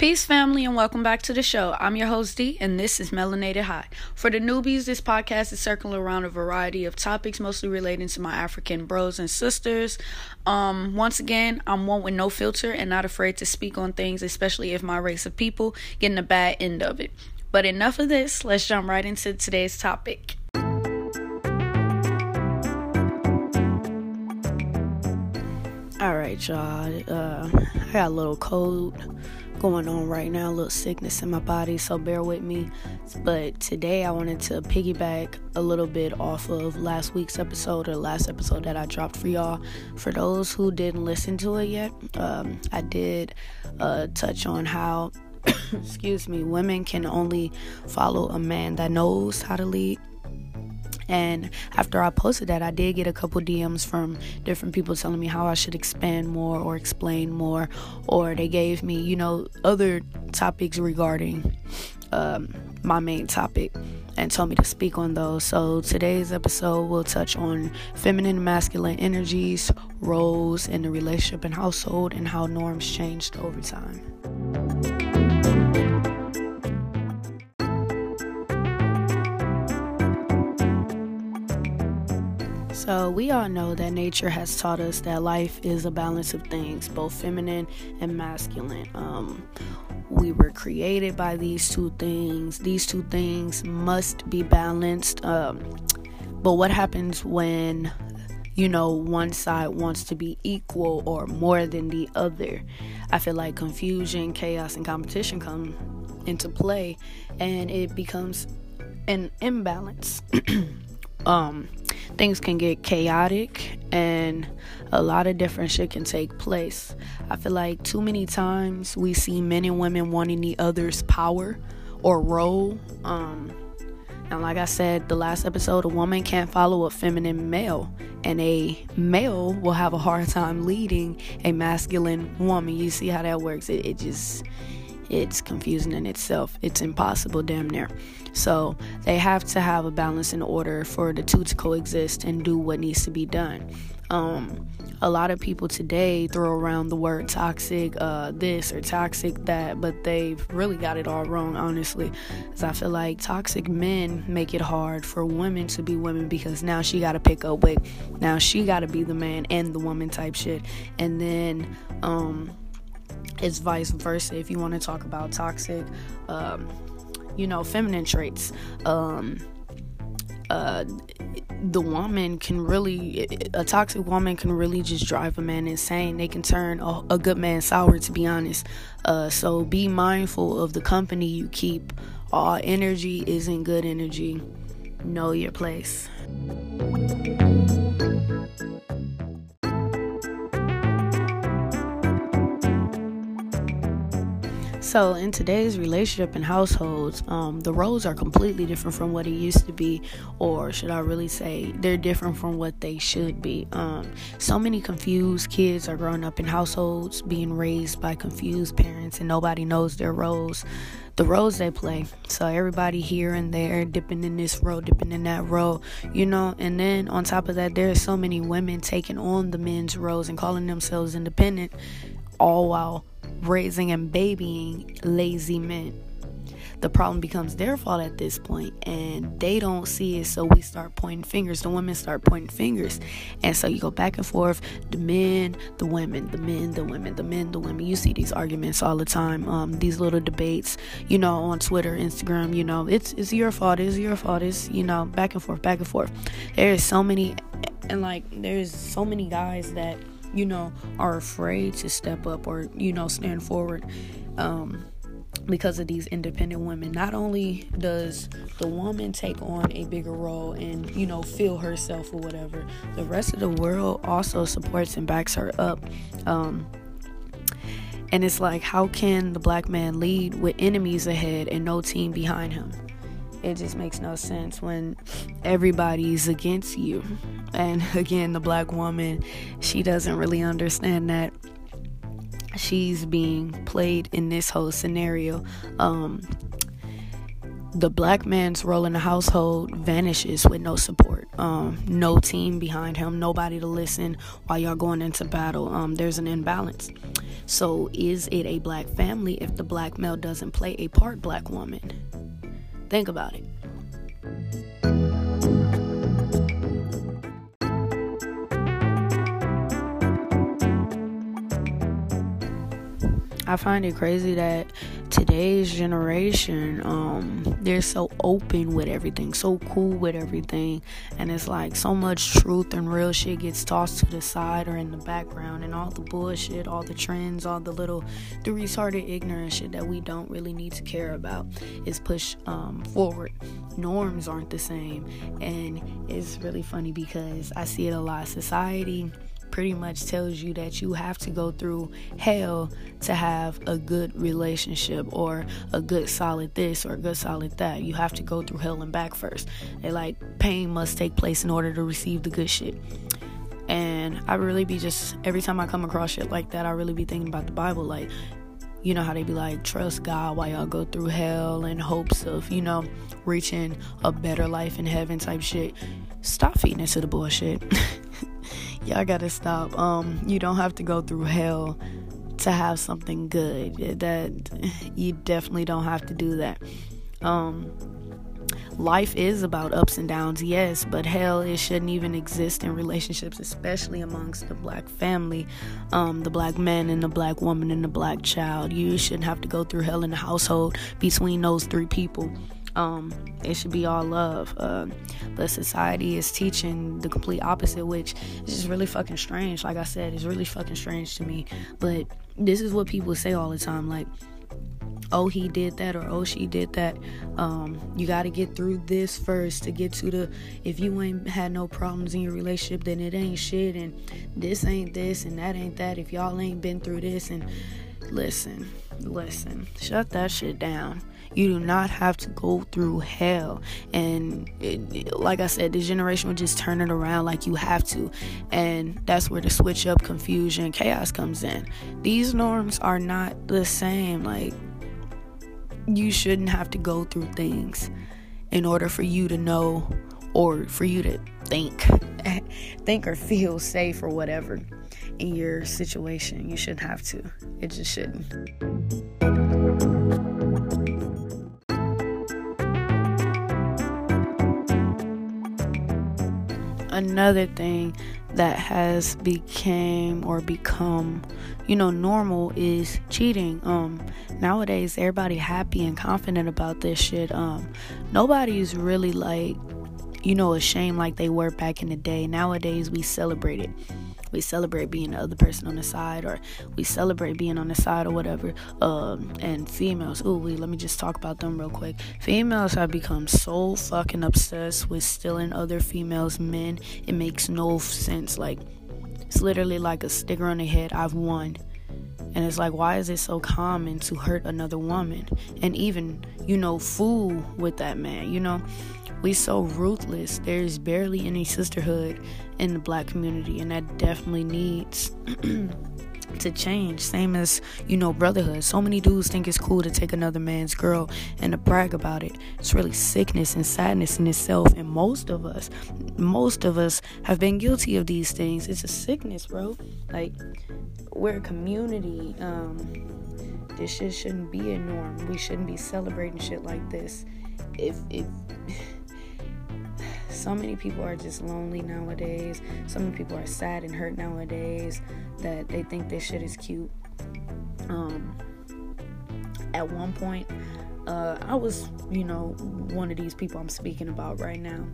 Peace, family, and welcome back to the show. I'm your host, D, and this is Melanated High. For the newbies, this podcast is circling around a variety of topics, mostly relating to my African bros and sisters. Um, once again, I'm one with no filter and not afraid to speak on things, especially if my race of people getting the bad end of it. But enough of this, let's jump right into today's topic. All right, y'all. Uh, I got a little cold going on right now, a little sickness in my body, so bear with me. But today I wanted to piggyback a little bit off of last week's episode or last episode that I dropped for y'all. For those who didn't listen to it yet, um, I did uh, touch on how, excuse me, women can only follow a man that knows how to lead and after I posted that, I did get a couple DMs from different people telling me how I should expand more or explain more, or they gave me, you know, other topics regarding um, my main topic and told me to speak on those. So today's episode will touch on feminine and masculine energies, roles in the relationship and household, and how norms changed over time. So, we all know that nature has taught us that life is a balance of things, both feminine and masculine. Um, we were created by these two things. These two things must be balanced. Um, but what happens when, you know, one side wants to be equal or more than the other? I feel like confusion, chaos, and competition come into play, and it becomes an imbalance. um, things can get chaotic and a lot of different shit can take place. I feel like too many times we see men and women wanting the other's power or role. Um, and like I said, the last episode, a woman can't follow a feminine male, and a male will have a hard time leading a masculine woman. You see how that works? It, it just it's confusing in itself. It's impossible, damn near. So they have to have a balance in order for the two to coexist and do what needs to be done. Um, a lot of people today throw around the word toxic uh, this or toxic that, but they've really got it all wrong, honestly. Because I feel like toxic men make it hard for women to be women because now she got to pick up with, now she got to be the man and the woman type shit. And then, um, it's vice versa. If you want to talk about toxic um, you know feminine traits um, uh, the woman can really a toxic woman can really just drive a man insane. They can turn a, a good man sour to be honest. Uh, so be mindful of the company you keep. All energy isn't good energy. Know your place So, in today's relationship and households, um, the roles are completely different from what it used to be, or should I really say, they're different from what they should be. Um, so many confused kids are growing up in households being raised by confused parents, and nobody knows their roles, the roles they play. So, everybody here and there dipping in this role, dipping in that role, you know. And then on top of that, there are so many women taking on the men's roles and calling themselves independent, all while raising and babying lazy men. The problem becomes their fault at this point, and they don't see it, so we start pointing fingers. The women start pointing fingers, and so you go back and forth the men, the women, the men, the women, the men, the women. You see these arguments all the time, um, these little debates, you know, on Twitter, Instagram. You know, it's it's your fault, it's your fault, it's you know, back and forth, back and forth. There is so many, and like there's so many guys that you know, are afraid to step up or, you know, stand forward um, because of these independent women. Not only does the woman take on a bigger role and, you know, feel herself or whatever, the rest of the world also supports and backs her up. Um, and it's like, how can the black man lead with enemies ahead and no team behind him? it just makes no sense when everybody's against you. And again, the black woman, she doesn't really understand that she's being played in this whole scenario. Um, the black man's role in the household vanishes with no support, um, no team behind him, nobody to listen while y'all going into battle. Um, there's an imbalance. So, is it a black family if the black male doesn't play a part black woman? Think about it. I find it crazy that today's generation, um, they're so open with everything, so cool with everything, and it's like so much truth and real shit gets tossed to the side or in the background, and all the bullshit, all the trends, all the little, the retarded ignorant shit that we don't really need to care about is pushed um, forward. Norms aren't the same, and it's really funny because I see it a lot. Society pretty much tells you that you have to go through hell to have a good relationship or a good solid this or a good solid that. You have to go through hell and back first. They like pain must take place in order to receive the good shit. And I really be just every time I come across shit like that, I really be thinking about the Bible. Like, you know how they be like, trust God while y'all go through hell in hopes of, you know, reaching a better life in heaven type shit. Stop feeding into the bullshit. y'all gotta stop. Um, you don't have to go through hell to have something good. That you definitely don't have to do that. Um, life is about ups and downs, yes, but hell, it shouldn't even exist in relationships, especially amongst the black family, um, the black man and the black woman and the black child. You shouldn't have to go through hell in the household between those three people um, it should be all love. Uh, but society is teaching the complete opposite, which is just really fucking strange. Like I said, it's really fucking strange to me. But this is what people say all the time, like, oh he did that or oh she did that um, you got to get through this first to get to the if you ain't had no problems in your relationship then it ain't shit and this ain't this and that ain't that if y'all ain't been through this and listen listen shut that shit down you do not have to go through hell. And it, like I said, the generation will just turn it around like you have to. And that's where the switch up, confusion, chaos comes in. These norms are not the same. Like, you shouldn't have to go through things in order for you to know or for you to think think or feel safe or whatever in your situation you shouldn't have to it just shouldn't another thing that has became or become you know normal is cheating. Um nowadays everybody happy and confident about this shit. Um nobody's really like you know ashamed like they were back in the day. Nowadays we celebrate it we celebrate being the other person on the side or we celebrate being on the side or whatever um, and females ooh we let me just talk about them real quick. Females have become so fucking obsessed with stealing other females men. It makes no sense like it's literally like a sticker on the head i've won and it's like, why is it so common to hurt another woman and even, you know, fool with that man? You know, we so ruthless. There's barely any sisterhood in the black community, and that definitely needs to change. Same as, you know, brotherhood. So many dudes think it's cool to take another man's girl and to brag about it. It's really sickness and sadness in itself. And most of us, most of us have been guilty of these things. It's a sickness, bro. Like, we're a community. Um, this shit shouldn't be a norm. We shouldn't be celebrating shit like this. If, if, so many people are just lonely nowadays. So many people are sad and hurt nowadays that they think this shit is cute. Um, at one point, uh, I was, you know, one of these people I'm speaking about right now.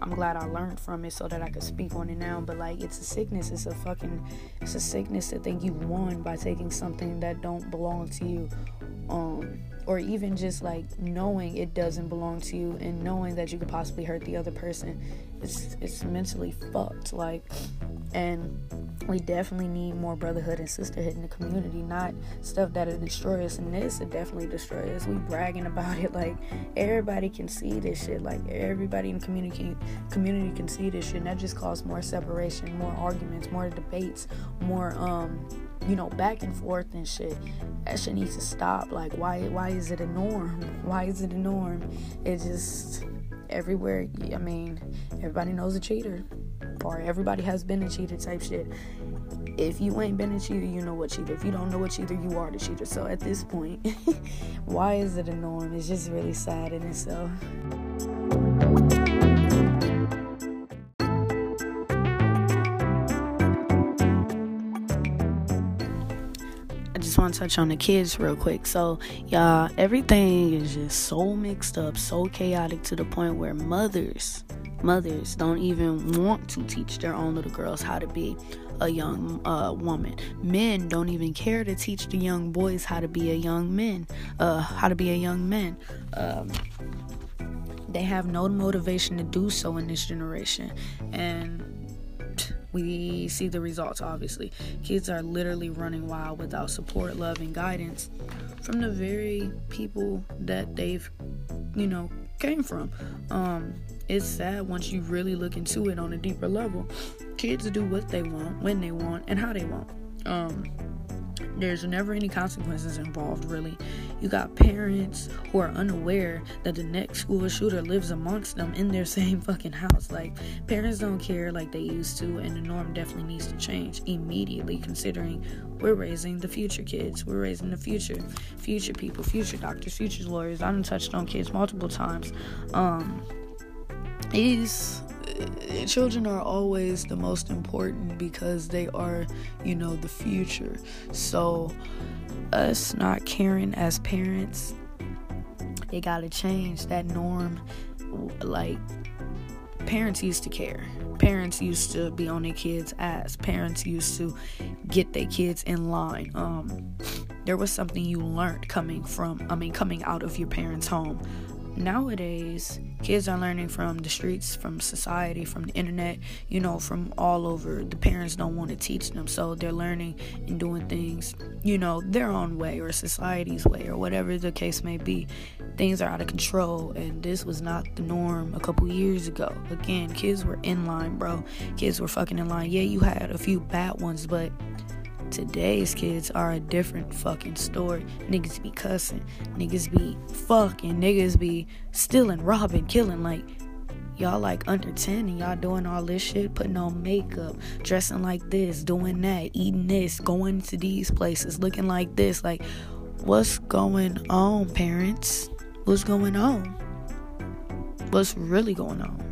I'm glad I learned from it so that I could speak on it now. But like, it's a sickness. It's a fucking, it's a sickness to think you won by taking something that don't belong to you. Um, or even just like knowing it doesn't belong to you and knowing that you could possibly hurt the other person it's it's mentally fucked like and we definitely need more brotherhood and sisterhood in the community not stuff that'll destroy us and this it definitely destroy us we bragging about it like everybody can see this shit like everybody in the community community can see this shit and that just causes more separation more arguments more debates more um you know, back and forth and shit. That shit needs to stop. Like, why? Why is it a norm? Why is it a norm? It just everywhere. I mean, everybody knows a cheater, or everybody has been a cheater type shit. If you ain't been a cheater, you know what cheater. If you don't know what cheater, you are the cheater. So at this point, why is it a norm? It's just really sad in itself. To touch on the kids real quick. So, y'all, everything is just so mixed up, so chaotic to the point where mothers, mothers don't even want to teach their own little girls how to be a young uh, woman. Men don't even care to teach the young boys how to be a young man, uh, how to be a young man. Um, they have no motivation to do so in this generation, and we see the results obviously. Kids are literally running wild without support love and guidance from the very people that they've you know came from. Um it's sad once you really look into it on a deeper level. Kids do what they want when they want and how they want. Um there's never any consequences involved, really. You got parents who are unaware that the next school shooter lives amongst them in their same fucking house. Like, parents don't care like they used to, and the norm definitely needs to change immediately, considering we're raising the future kids. We're raising the future, future people, future doctors, future lawyers. I've touched on kids multiple times. Um, these children are always the most important because they are, you know, the future. So, us not caring as parents, it got to change that norm. Like, parents used to care. Parents used to be on their kids' ass. Parents used to get their kids in line. Um, there was something you learned coming from, I mean, coming out of your parents' home nowadays kids are learning from the streets from society from the internet you know from all over. The parents don't want to teach them so they're learning and doing things you know their own way or society's way or whatever the case may be. Things are out of control and this was not the norm a couple years ago. Again kids were in line bro. Kids were fucking in line. Yeah you had a few bad ones but Today's kids are a different fucking story. Niggas be cussing, niggas be fucking, niggas be stealing, robbing, killing. Like, y'all like under 10 and y'all doing all this shit, putting on makeup, dressing like this, doing that, eating this, going to these places, looking like this. Like, what's going on, parents? What's going on? What's really going on?